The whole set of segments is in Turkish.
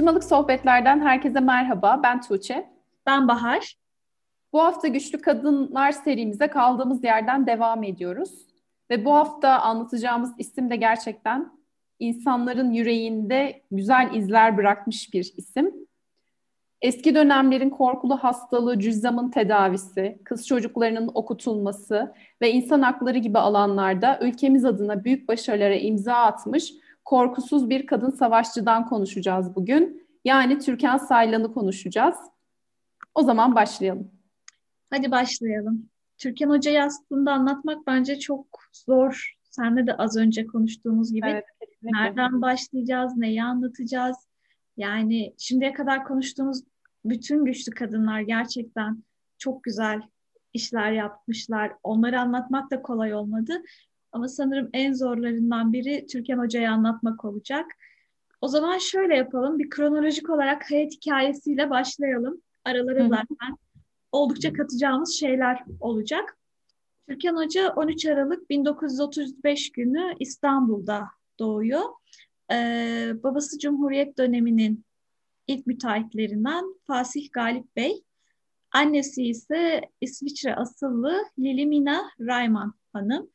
Atıştırmalık sohbetlerden herkese merhaba. Ben Tuğçe. Ben Bahar. Bu hafta Güçlü Kadınlar serimize kaldığımız yerden devam ediyoruz. Ve bu hafta anlatacağımız isim de gerçekten insanların yüreğinde güzel izler bırakmış bir isim. Eski dönemlerin korkulu hastalığı cüzzamın tedavisi, kız çocuklarının okutulması ve insan hakları gibi alanlarda ülkemiz adına büyük başarılara imza atmış korkusuz bir kadın savaşçıdan konuşacağız bugün. Yani Türkan Saylan'ı konuşacağız. O zaman başlayalım. Hadi başlayalım. Türkan Hoca'yı aslında anlatmak bence çok zor. Senle de az önce konuştuğumuz gibi. Evet, Nereden başlayacağız, neyi anlatacağız? Yani şimdiye kadar konuştuğumuz bütün güçlü kadınlar gerçekten çok güzel işler yapmışlar. Onları anlatmak da kolay olmadı. Ama sanırım en zorlarından biri Türkan Hoca'yı anlatmak olacak. O zaman şöyle yapalım. Bir kronolojik olarak hayat hikayesiyle başlayalım. Aralara zaten oldukça katacağımız şeyler olacak. Türkan Hoca 13 Aralık 1935 günü İstanbul'da doğuyor. Ee, babası Cumhuriyet döneminin ilk müteahhitlerinden Fasih Galip Bey. Annesi ise İsviçre asıllı Lilimina Rayman Hanım.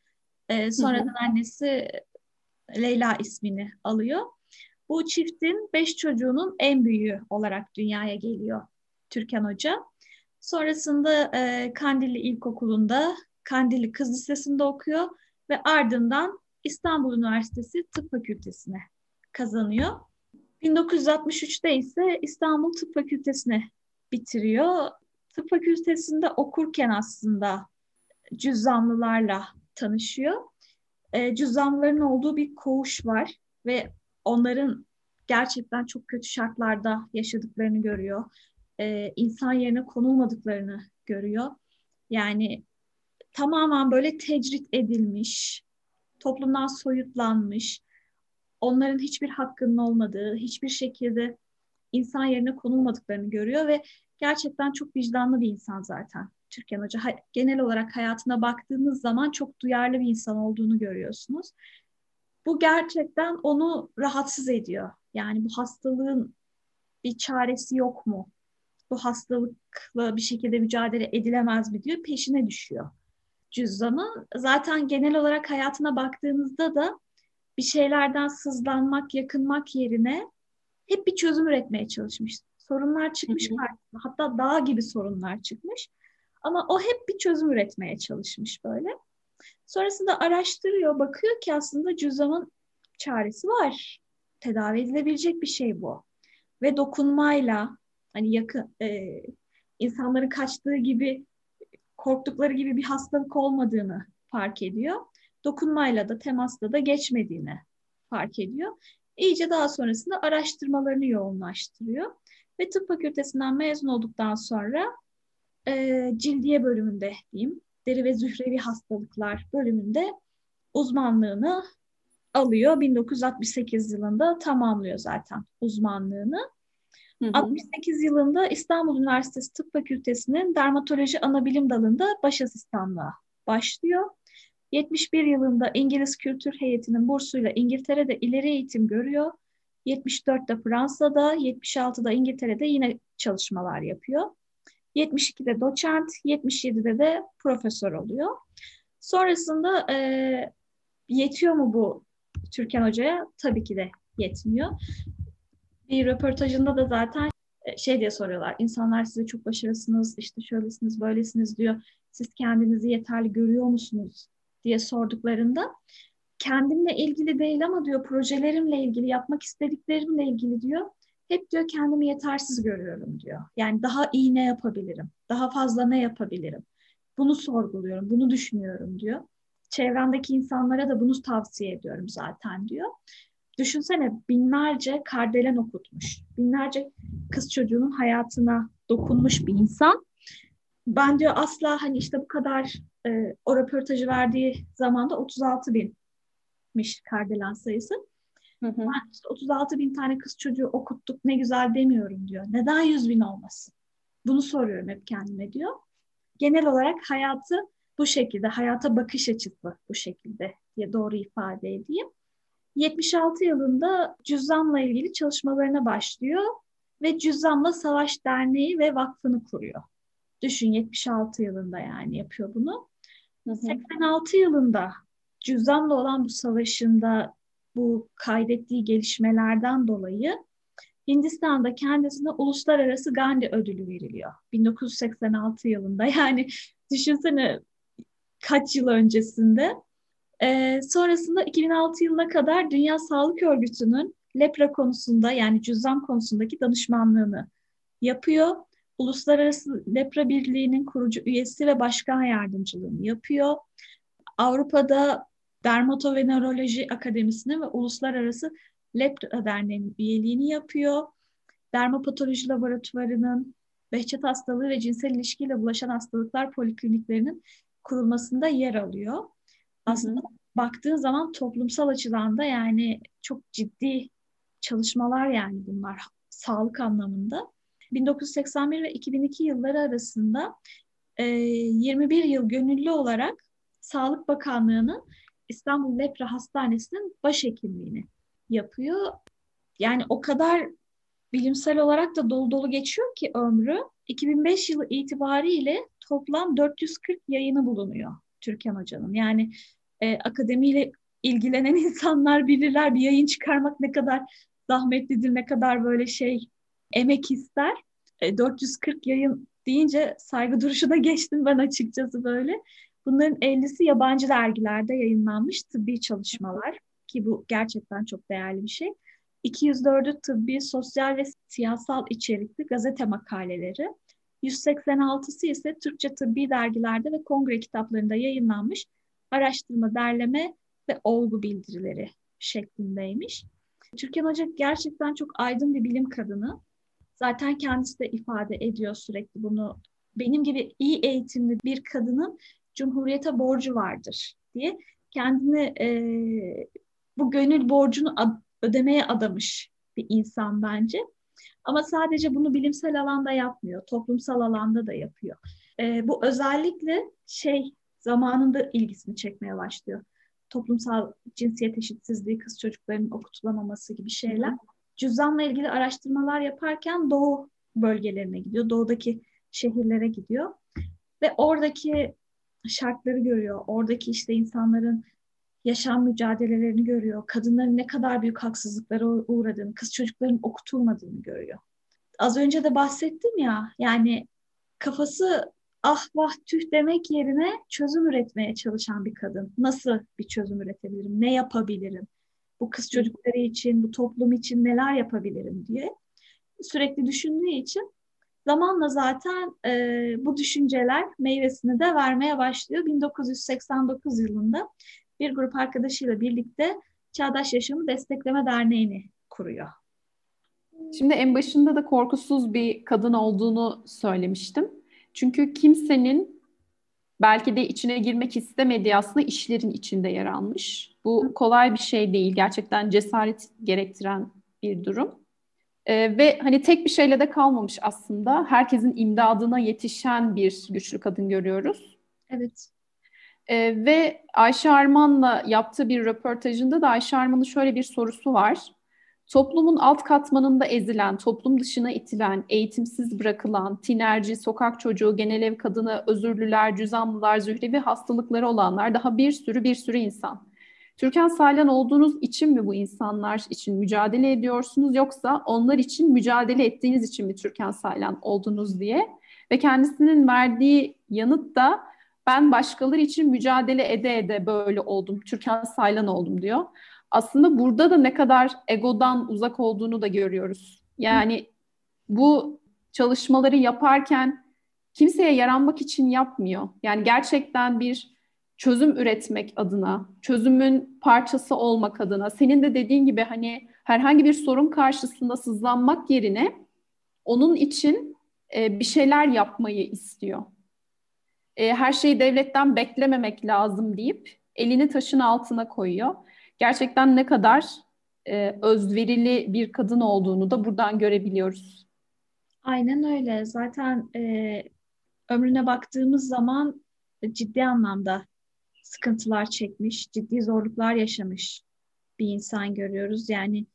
E, sonradan annesi Leyla ismini alıyor. Bu çiftin beş çocuğunun en büyüğü olarak dünyaya geliyor Türkan Hoca. Sonrasında e, Kandilli İlkokulu'nda, Kandilli Kız Lisesi'nde okuyor ve ardından İstanbul Üniversitesi Tıp Fakültesine kazanıyor. 1963'te ise İstanbul Tıp Fakültesini bitiriyor. Tıp Fakültesinde okurken aslında cüzzamlılarla tanışıyor. E, cüzdanların olduğu bir koğuş var ve onların gerçekten çok kötü şartlarda yaşadıklarını görüyor. E, insan yerine konulmadıklarını görüyor. Yani tamamen böyle tecrit edilmiş, toplumdan soyutlanmış, onların hiçbir hakkının olmadığı, hiçbir şekilde insan yerine konulmadıklarını görüyor ve gerçekten çok vicdanlı bir insan zaten. Türkan Hoca genel olarak hayatına baktığınız zaman çok duyarlı bir insan olduğunu görüyorsunuz. Bu gerçekten onu rahatsız ediyor. Yani bu hastalığın bir çaresi yok mu? Bu hastalıkla bir şekilde mücadele edilemez mi diyor. Peşine düşüyor cüzdanı. Zaten genel olarak hayatına baktığınızda da bir şeylerden sızlanmak, yakınmak yerine hep bir çözüm üretmeye çalışmış. Sorunlar çıkmış karşısına. Hatta dağ gibi sorunlar çıkmış. Ama o hep bir çözüm üretmeye çalışmış böyle. Sonrasında araştırıyor, bakıyor ki aslında cüzdanın çaresi var. Tedavi edilebilecek bir şey bu. Ve dokunmayla hani yakın e, insanların kaçtığı gibi korktukları gibi bir hastalık olmadığını fark ediyor. Dokunmayla da temasla da geçmediğini fark ediyor. İyice daha sonrasında araştırmalarını yoğunlaştırıyor. Ve tıp fakültesinden mezun olduktan sonra e, cildiye bölümünde diyeyim, deri ve zührevi hastalıklar bölümünde uzmanlığını alıyor. 1968 yılında tamamlıyor zaten uzmanlığını. Hı hı. 68 yılında İstanbul Üniversitesi Tıp Fakültesi'nin dermatoloji anabilim dalında baş asistanlığa başlıyor. 71 yılında İngiliz Kültür Heyeti'nin bursuyla İngiltere'de ileri eğitim görüyor. 74'te Fransa'da, 76'da İngiltere'de yine çalışmalar yapıyor. 72'de doçent, 77'de de profesör oluyor. Sonrasında e, yetiyor mu bu Türkan Hoca'ya? Tabii ki de yetmiyor. Bir röportajında da zaten e, şey diye soruyorlar. İnsanlar size çok başarısınız, işte şöylesiniz, böylesiniz diyor. Siz kendinizi yeterli görüyor musunuz diye sorduklarında kendimle ilgili değil ama diyor projelerimle ilgili, yapmak istediklerimle ilgili diyor hep diyor kendimi yetersiz görüyorum diyor. Yani daha iyi ne yapabilirim? Daha fazla ne yapabilirim? Bunu sorguluyorum, bunu düşünüyorum diyor. Çevremdeki insanlara da bunu tavsiye ediyorum zaten diyor. Düşünsene binlerce kardelen okutmuş. Binlerce kız çocuğunun hayatına dokunmuş bir insan. Ben diyor asla hani işte bu kadar e, o röportajı verdiği zamanda 36 binmiş kardelen sayısı. Hı hı. Ben işte 36 bin tane kız çocuğu okuttuk ne güzel demiyorum diyor. Neden 100 bin olmasın? Bunu soruyorum hep kendime diyor. Genel olarak hayatı bu şekilde, hayata bakış açısı bu şekilde diye doğru ifade edeyim. 76 yılında cüzdanla ilgili çalışmalarına başlıyor ve Cüzdanla Savaş Derneği ve Vakfı'nı kuruyor. Düşün 76 yılında yani yapıyor bunu. Hı hı. 86 yılında cüzdanla olan bu savaşında bu kaydettiği gelişmelerden dolayı Hindistan'da kendisine uluslararası Gandhi ödülü veriliyor. 1986 yılında yani düşünsene kaç yıl öncesinde. Ee, sonrasında 2006 yılına kadar Dünya Sağlık Örgütü'nün lepra konusunda yani cüzdan konusundaki danışmanlığını yapıyor. Uluslararası Lepra Birliği'nin kurucu üyesi ve başkan yardımcılığını yapıyor. Avrupa'da Dermatoveneroloji Akademisi'nin ve Uluslararası Lepra Derneği'nin üyeliğini yapıyor. Dermapatoloji Laboratuvarı'nın Behçet hastalığı ve cinsel ilişkiyle bulaşan hastalıklar polikliniklerinin kurulmasında yer alıyor. Aslında hı hı. baktığın zaman toplumsal açıdan da yani çok ciddi çalışmalar yani bunlar sağlık anlamında. 1981 ve 2002 yılları arasında e, 21 yıl gönüllü olarak Sağlık Bakanlığı'nın İstanbul Lepra Hastanesi'nin başhekimliğini yapıyor. Yani o kadar bilimsel olarak da dolu dolu geçiyor ki ömrü. 2005 yılı itibariyle toplam 440 yayını bulunuyor Türkan Hoca'nın. Yani e, akademiyle ilgilenen insanlar bilirler bir yayın çıkarmak ne kadar zahmetlidir, ne kadar böyle şey emek ister. E, 440 yayın deyince saygı duruşu da geçtim ben açıkçası böyle. Bunların 50'si yabancı dergilerde yayınlanmış tıbbi çalışmalar ki bu gerçekten çok değerli bir şey. 204'ü tıbbi, sosyal ve siyasal içerikli gazete makaleleri. 186'sı ise Türkçe tıbbi dergilerde ve kongre kitaplarında yayınlanmış araştırma, derleme ve olgu bildirileri şeklindeymiş. Türkan Hoca gerçekten çok aydın bir bilim kadını. Zaten kendisi de ifade ediyor sürekli bunu. Benim gibi iyi eğitimli bir kadının Cumhuriyete borcu vardır diye kendini e, bu gönül borcunu ad- ödemeye adamış bir insan bence. Ama sadece bunu bilimsel alanda yapmıyor, toplumsal alanda da yapıyor. E, bu özellikle şey zamanında ilgisini çekmeye başlıyor toplumsal cinsiyet eşitsizliği, kız çocuklarının okutulamaması gibi şeyler. Cüzdanla ilgili araştırmalar yaparken doğu bölgelerine gidiyor. Doğudaki şehirlere gidiyor. Ve oradaki şartları görüyor. Oradaki işte insanların yaşam mücadelelerini görüyor. Kadınların ne kadar büyük haksızlıklara uğradığını, kız çocukların okutulmadığını görüyor. Az önce de bahsettim ya yani kafası ah vah tüh demek yerine çözüm üretmeye çalışan bir kadın. Nasıl bir çözüm üretebilirim? Ne yapabilirim? Bu kız çocukları için, bu toplum için neler yapabilirim diye sürekli düşündüğü için zamanla zaten e, bu düşünceler meyvesini de vermeye başlıyor. 1989 yılında bir grup arkadaşıyla birlikte Çağdaş Yaşamı Destekleme Derneği'ni kuruyor. Şimdi en başında da korkusuz bir kadın olduğunu söylemiştim. Çünkü kimsenin belki de içine girmek istemediği aslında işlerin içinde yer almış. Bu kolay bir şey değil. Gerçekten cesaret gerektiren bir durum. Ee, ve hani tek bir şeyle de kalmamış aslında. Herkesin imdadına yetişen bir güçlü kadın görüyoruz. Evet. Ee, ve Ayşe Arman'la yaptığı bir röportajında da Ayşe Arman'ın şöyle bir sorusu var. Toplumun alt katmanında ezilen, toplum dışına itilen, eğitimsiz bırakılan, tinerci, sokak çocuğu, genel ev kadını, özürlüler, cüzamlılar, zührevi hastalıkları olanlar daha bir sürü bir sürü insan. Türkan Saylan olduğunuz için mi bu insanlar için mücadele ediyorsunuz yoksa onlar için mücadele ettiğiniz için mi Türkan Saylan oldunuz diye. Ve kendisinin verdiği yanıt da ben başkaları için mücadele ede ede böyle oldum, Türkan Saylan oldum diyor aslında burada da ne kadar egodan uzak olduğunu da görüyoruz. Yani bu çalışmaları yaparken kimseye yaranmak için yapmıyor. Yani gerçekten bir çözüm üretmek adına, çözümün parçası olmak adına, senin de dediğin gibi hani herhangi bir sorun karşısında sızlanmak yerine onun için e, bir şeyler yapmayı istiyor. E, her şeyi devletten beklememek lazım deyip elini taşın altına koyuyor gerçekten ne kadar e, özverili bir kadın olduğunu da buradan görebiliyoruz. Aynen öyle. Zaten e, ömrüne baktığımız zaman ciddi anlamda sıkıntılar çekmiş, ciddi zorluklar yaşamış bir insan görüyoruz. Yani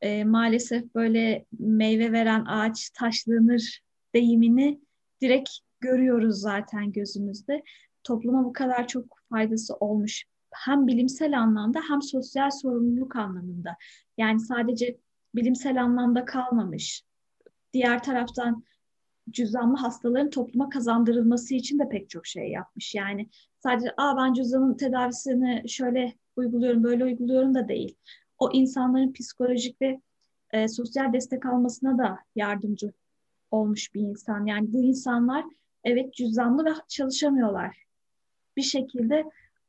e, maalesef böyle meyve veren ağaç taşlanır deyimini direkt görüyoruz zaten gözümüzde. Topluma bu kadar çok faydası olmuş. Hem bilimsel anlamda hem sosyal sorumluluk anlamında. Yani sadece bilimsel anlamda kalmamış. Diğer taraftan cüzdanlı hastaların topluma kazandırılması için de pek çok şey yapmış. Yani sadece Aa, ben cüzdanın tedavisini şöyle uyguluyorum, böyle uyguluyorum da değil. O insanların psikolojik ve e, sosyal destek almasına da yardımcı olmuş bir insan. Yani bu insanlar evet cüzdanlı ve çalışamıyorlar. Bir şekilde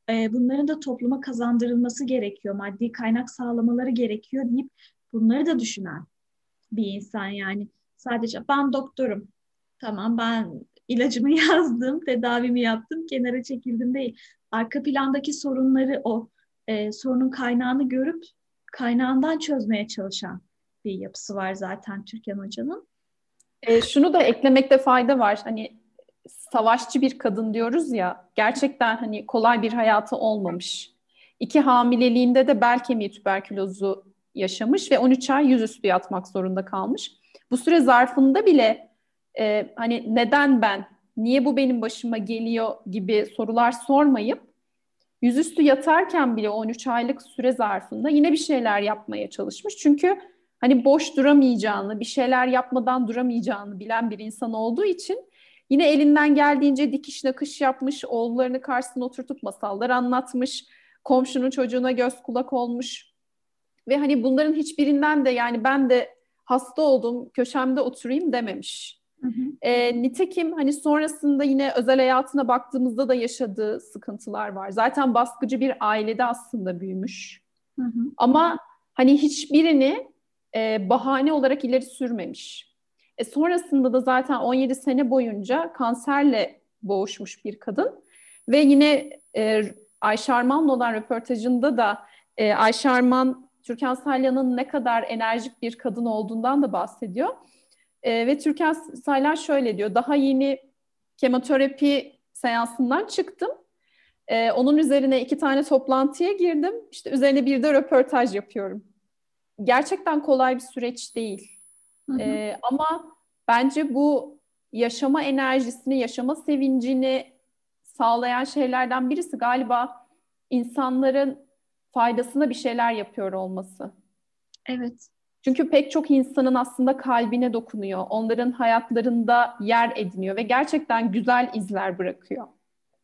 e, bunların da topluma kazandırılması gerekiyor. Maddi kaynak sağlamaları gerekiyor deyip bunları da düşünen bir insan yani. Sadece ben doktorum. Tamam ben ilacımı yazdım, tedavimi yaptım, kenara çekildim değil. Arka plandaki sorunları o e, sorunun kaynağını görüp kaynağından çözmeye çalışan bir yapısı var zaten Türkan Hoca'nın. E, şunu da eklemekte fayda var. Hani savaşçı bir kadın diyoruz ya, gerçekten hani kolay bir hayatı olmamış. İki hamileliğinde de bel kemiği tüberkülozu yaşamış ve 13 ay yüzüstü yatmak zorunda kalmış. Bu süre zarfında bile e, hani neden ben, niye bu benim başıma geliyor gibi sorular sormayıp yüzüstü yatarken bile 13 aylık süre zarfında yine bir şeyler yapmaya çalışmış. Çünkü hani boş duramayacağını, bir şeyler yapmadan duramayacağını bilen bir insan olduğu için yine elinden geldiğince dikiş nakış yapmış, oğullarını karşısına oturtup masallar anlatmış, komşunun çocuğuna göz kulak olmuş ve hani bunların hiçbirinden de yani ben de hasta oldum, köşemde oturayım dememiş. Hı hı. E, nitekim hani sonrasında yine özel hayatına baktığımızda da yaşadığı sıkıntılar var. Zaten baskıcı bir ailede aslında büyümüş. Hı hı. Ama hani hiçbirini e, bahane olarak ileri sürmemiş. E, sonrasında da zaten 17 sene boyunca kanserle boğuşmuş bir kadın. Ve yine e, Ayşe Arman'la olan röportajında da e, Ayşe Arman, Türkan Salyan'ın ne kadar enerjik bir kadın olduğundan da bahsediyor. E, ve Türkan Saylan şöyle diyor, daha yeni kemoterapi seansından çıktım. E, onun üzerine iki tane toplantıya girdim. İşte üzerine bir de röportaj yapıyorum. Gerçekten kolay bir süreç değil. Hı hı. E, ama bence bu yaşama enerjisini, yaşama sevincini sağlayan şeylerden birisi galiba insanların faydasına bir şeyler yapıyor olması. Evet. Çünkü pek çok insanın aslında kalbine dokunuyor. Onların hayatlarında yer ediniyor ve gerçekten güzel izler bırakıyor.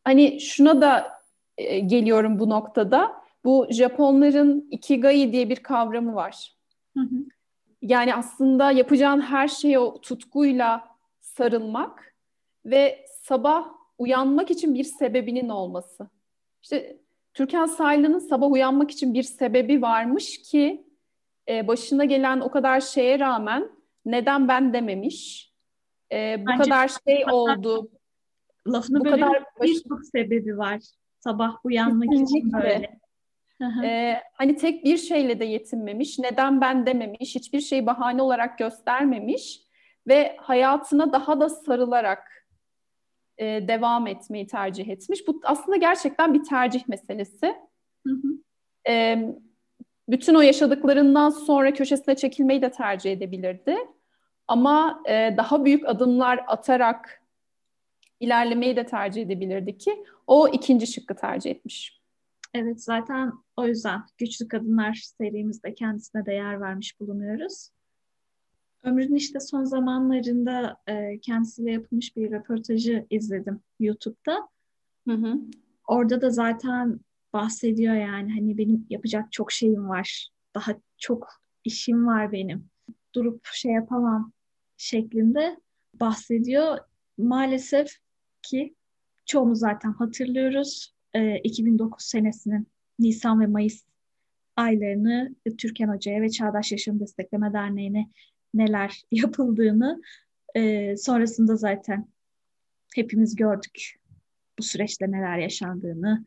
Hani şuna da e, geliyorum bu noktada. Bu Japonların ikigai diye bir kavramı var. Hı hı. Yani aslında yapacağın her şeye o tutkuyla sarılmak ve sabah uyanmak için bir sebebinin olması. İşte Türkan Saylı'nın sabah uyanmak için bir sebebi varmış ki e, başına gelen o kadar şeye rağmen neden ben dememiş. E, bu Bence kadar şey oldu. Lafını bu kadar baş... birçok sebebi var. Sabah uyanmak için böyle. Ee, hani tek bir şeyle de yetinmemiş, neden ben dememiş, hiçbir şeyi bahane olarak göstermemiş ve hayatına daha da sarılarak e, devam etmeyi tercih etmiş. Bu aslında gerçekten bir tercih meselesi. Hı hı. E, bütün o yaşadıklarından sonra köşesine çekilmeyi de tercih edebilirdi. Ama e, daha büyük adımlar atarak ilerlemeyi de tercih edebilirdi ki o ikinci şıkkı tercih etmiş. Evet zaten o yüzden Güçlü Kadınlar serimizde kendisine de yer vermiş bulunuyoruz. Ömrünün işte son zamanlarında e, kendisiyle yapılmış bir röportajı izledim YouTube'da. Hı hı. Orada da zaten bahsediyor yani hani benim yapacak çok şeyim var. Daha çok işim var benim. Durup şey yapamam şeklinde bahsediyor. Maalesef ki çoğumuz zaten hatırlıyoruz. E, 2009 senesinin Nisan ve Mayıs aylarını Türkan Hoca'ya ve Çağdaş Yaşam Destekleme Derneği'ne neler yapıldığını e, sonrasında zaten hepimiz gördük bu süreçte neler yaşandığını,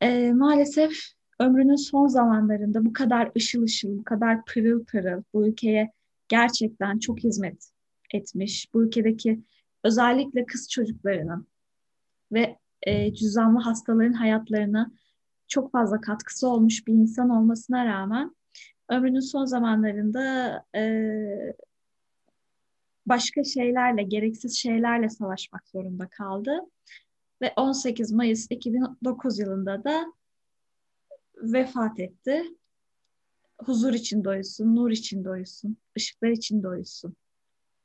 e, maalesef ömrünün son zamanlarında bu kadar ışıl ışıl, bu kadar pırıl pırıl bu ülkeye gerçekten çok hizmet etmiş. Bu ülkedeki özellikle kız çocuklarının ve e, cüzdanlı hastaların hayatlarını çok fazla katkısı olmuş bir insan olmasına rağmen ömrünün son zamanlarında e, başka şeylerle, gereksiz şeylerle savaşmak zorunda kaldı. Ve 18 Mayıs 2009 yılında da vefat etti. Huzur için doysun, nur için doysun, ışıklar için doysun.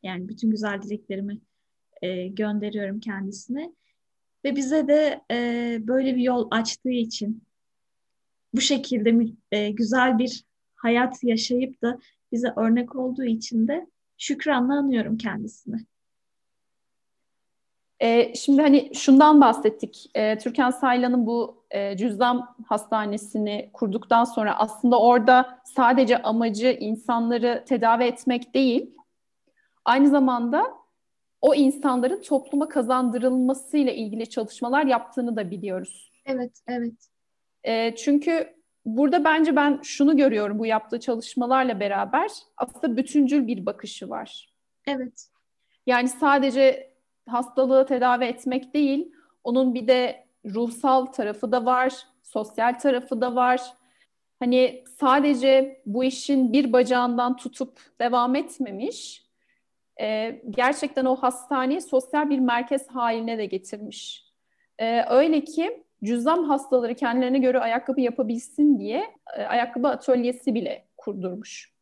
Yani bütün güzel dileklerimi e, gönderiyorum kendisine. Ve bize de e, böyle bir yol açtığı için bu şekilde e, güzel bir hayat yaşayıp da bize örnek olduğu için de şükranla anıyorum kendisini. E, şimdi hani şundan bahsettik. E, Türkan Saylan'ın bu e, cüzdan hastanesini kurduktan sonra aslında orada sadece amacı insanları tedavi etmek değil, aynı zamanda o insanların topluma kazandırılmasıyla ilgili çalışmalar yaptığını da biliyoruz. Evet, evet. E, çünkü burada bence ben şunu görüyorum bu yaptığı çalışmalarla beraber aslında bütüncül bir bakışı var. Evet. Yani sadece hastalığı tedavi etmek değil, onun bir de ruhsal tarafı da var, sosyal tarafı da var. Hani sadece bu işin bir bacağından tutup devam etmemiş, e, gerçekten o hastaneyi sosyal bir merkez haline de getirmiş. E, öyle ki cüzdan hastaları kendilerine göre ayakkabı yapabilsin diye e, ayakkabı atölyesi bile kurdurmuş.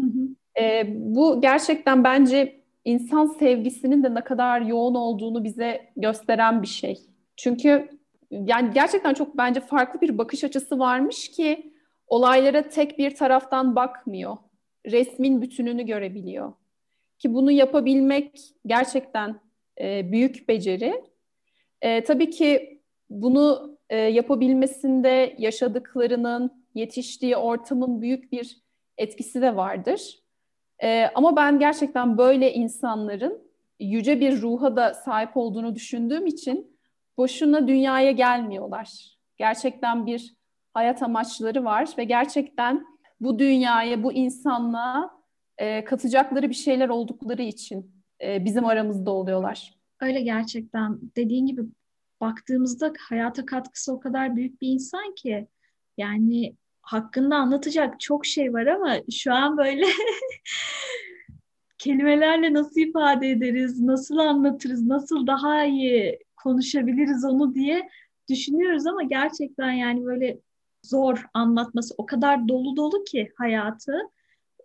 Hı hı. E, bu gerçekten bence insan sevgisinin de ne kadar yoğun olduğunu bize gösteren bir şey. Çünkü yani gerçekten çok bence farklı bir bakış açısı varmış ki olaylara tek bir taraftan bakmıyor. Resmin bütününü görebiliyor. Ki bunu yapabilmek gerçekten e, büyük beceri. E, tabii ki bunu e, yapabilmesinde yaşadıklarının, yetiştiği ortamın büyük bir etkisi de vardır. E, ama ben gerçekten böyle insanların yüce bir ruha da sahip olduğunu düşündüğüm için boşuna dünyaya gelmiyorlar. Gerçekten bir hayat amaçları var ve gerçekten bu dünyaya, bu insanlığa e, katacakları bir şeyler oldukları için e, bizim aramızda oluyorlar. Öyle gerçekten. Dediğin gibi baktığımızda hayata katkısı o kadar büyük bir insan ki yani hakkında anlatacak çok şey var ama şu an böyle kelimelerle nasıl ifade ederiz, nasıl anlatırız, nasıl daha iyi konuşabiliriz onu diye düşünüyoruz ama gerçekten yani böyle zor anlatması o kadar dolu dolu ki hayatı.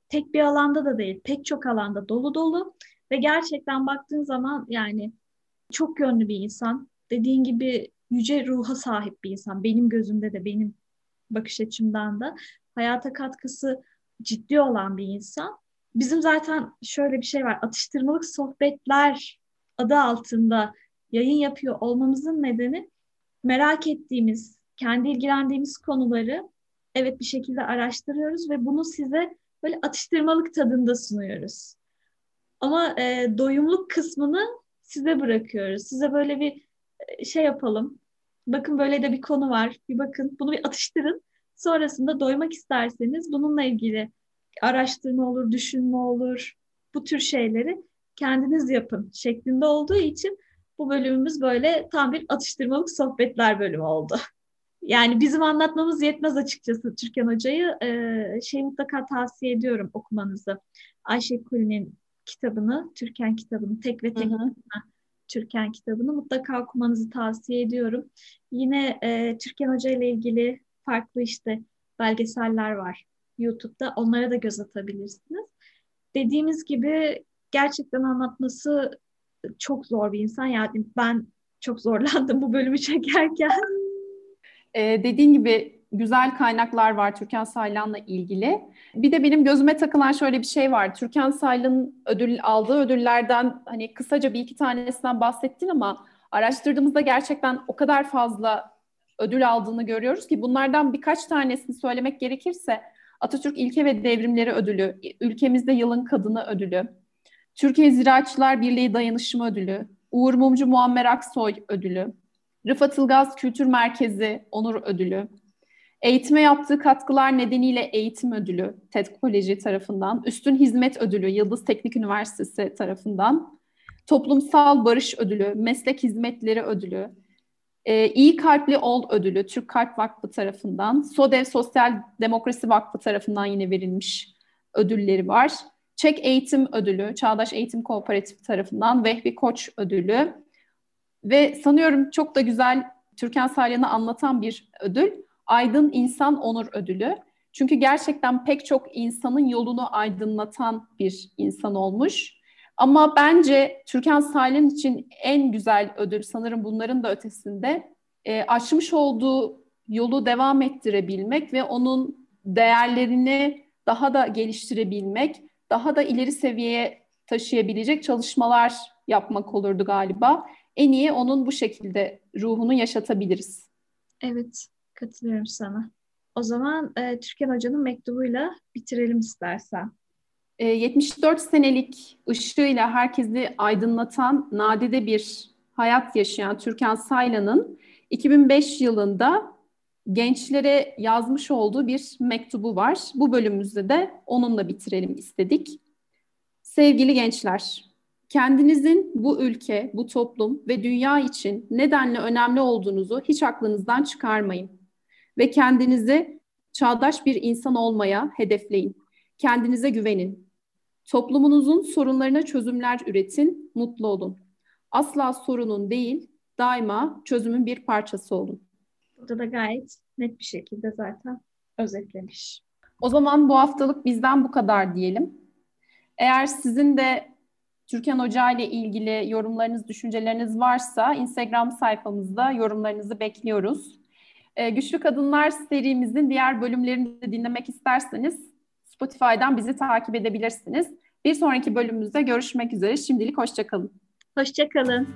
Tek bir alanda da değil pek çok alanda dolu dolu ve gerçekten baktığın zaman yani çok yönlü bir insan. Dediğin gibi yüce ruha sahip bir insan. Benim gözümde de benim bakış açımdan da hayata katkısı ciddi olan bir insan. Bizim zaten şöyle bir şey var. Atıştırmalık sohbetler adı altında yayın yapıyor olmamızın nedeni merak ettiğimiz, kendi ilgilendiğimiz konuları evet bir şekilde araştırıyoruz ve bunu size böyle atıştırmalık tadında sunuyoruz. Ama e, doyumluk kısmını size bırakıyoruz. Size böyle bir e, şey yapalım. Bakın böyle de bir konu var. Bir bakın bunu bir atıştırın. Sonrasında doymak isterseniz bununla ilgili araştırma olur, düşünme olur. Bu tür şeyleri kendiniz yapın şeklinde olduğu için bu bölümümüz böyle tam bir atıştırmalık sohbetler bölümü oldu. Yani bizim anlatmamız yetmez açıkçası Türkan Hoca'yı. Ee, şey mutlaka tavsiye ediyorum okumanızı. Ayşe Kuli'nin kitabını, Türkan kitabını, tek ve tek Türkan kitabını mutlaka okumanızı tavsiye ediyorum. Yine e, Türkan Hoca ile ilgili farklı işte belgeseller var YouTube'da. Onlara da göz atabilirsiniz. Dediğimiz gibi gerçekten anlatması çok zor bir insan. Yani ben çok zorlandım bu bölümü çekerken. Ee, dediğin gibi güzel kaynaklar var Türkan Saylan'la ilgili. Bir de benim gözüme takılan şöyle bir şey var. Türkan Saylan'ın ödül aldığı ödüllerden hani kısaca bir iki tanesinden bahsettin ama araştırdığımızda gerçekten o kadar fazla ödül aldığını görüyoruz ki bunlardan birkaç tanesini söylemek gerekirse Atatürk İlke ve Devrimleri Ödülü, ülkemizde yılın kadını ödülü, Türkiye Ziraatçılar Birliği Dayanışma Ödülü, Uğur Mumcu Muammer Aksoy Ödülü, Rıfat Ilgaz Kültür Merkezi Onur Ödülü, Eğitime yaptığı katkılar nedeniyle Eğitim Ödülü TED Koleji tarafından, Üstün Hizmet Ödülü Yıldız Teknik Üniversitesi tarafından, Toplumsal Barış Ödülü, Meslek Hizmetleri Ödülü, E, İyi Kalpli Ol ödülü Türk Kalp Vakfı tarafından, SODEV Sosyal Demokrasi Vakfı tarafından yine verilmiş ödülleri var. Çek Eğitim Ödülü, Çağdaş Eğitim Kooperatifi tarafından Vehbi Koç Ödülü ve sanıyorum çok da güzel Türkan Salyan'ı anlatan bir ödül. Aydın İnsan Onur Ödülü. Çünkü gerçekten pek çok insanın yolunu aydınlatan bir insan olmuş. Ama bence Türkan Salyan için en güzel ödül sanırım bunların da ötesinde e, açmış olduğu yolu devam ettirebilmek ve onun değerlerini daha da geliştirebilmek, daha da ileri seviyeye taşıyabilecek çalışmalar yapmak olurdu galiba. En iyi onun bu şekilde ruhunu yaşatabiliriz. Evet, katılıyorum sana. O zaman e, Türkan Hoca'nın mektubuyla bitirelim istersen. 74 ee, senelik ışığıyla herkesi aydınlatan nadide bir hayat yaşayan Türkan Saylan'ın 2005 yılında gençlere yazmış olduğu bir mektubu var. Bu bölümümüzde de onunla bitirelim istedik. Sevgili gençler, kendinizin bu ülke, bu toplum ve dünya için nedenle önemli olduğunuzu hiç aklınızdan çıkarmayın ve kendinizi çağdaş bir insan olmaya hedefleyin. Kendinize güvenin. Toplumunuzun sorunlarına çözümler üretin, mutlu olun. Asla sorunun değil, daima çözümün bir parçası olun. Burada da gayet net bir şekilde zaten özetlemiş. O zaman bu haftalık bizden bu kadar diyelim. Eğer sizin de Türkan Hoca ile ilgili yorumlarınız, düşünceleriniz varsa Instagram sayfamızda yorumlarınızı bekliyoruz. Ee, Güçlü Kadınlar serimizin diğer bölümlerini de dinlemek isterseniz Spotify'dan bizi takip edebilirsiniz. Bir sonraki bölümümüzde görüşmek üzere. Şimdilik hoşçakalın. Hoşçakalın.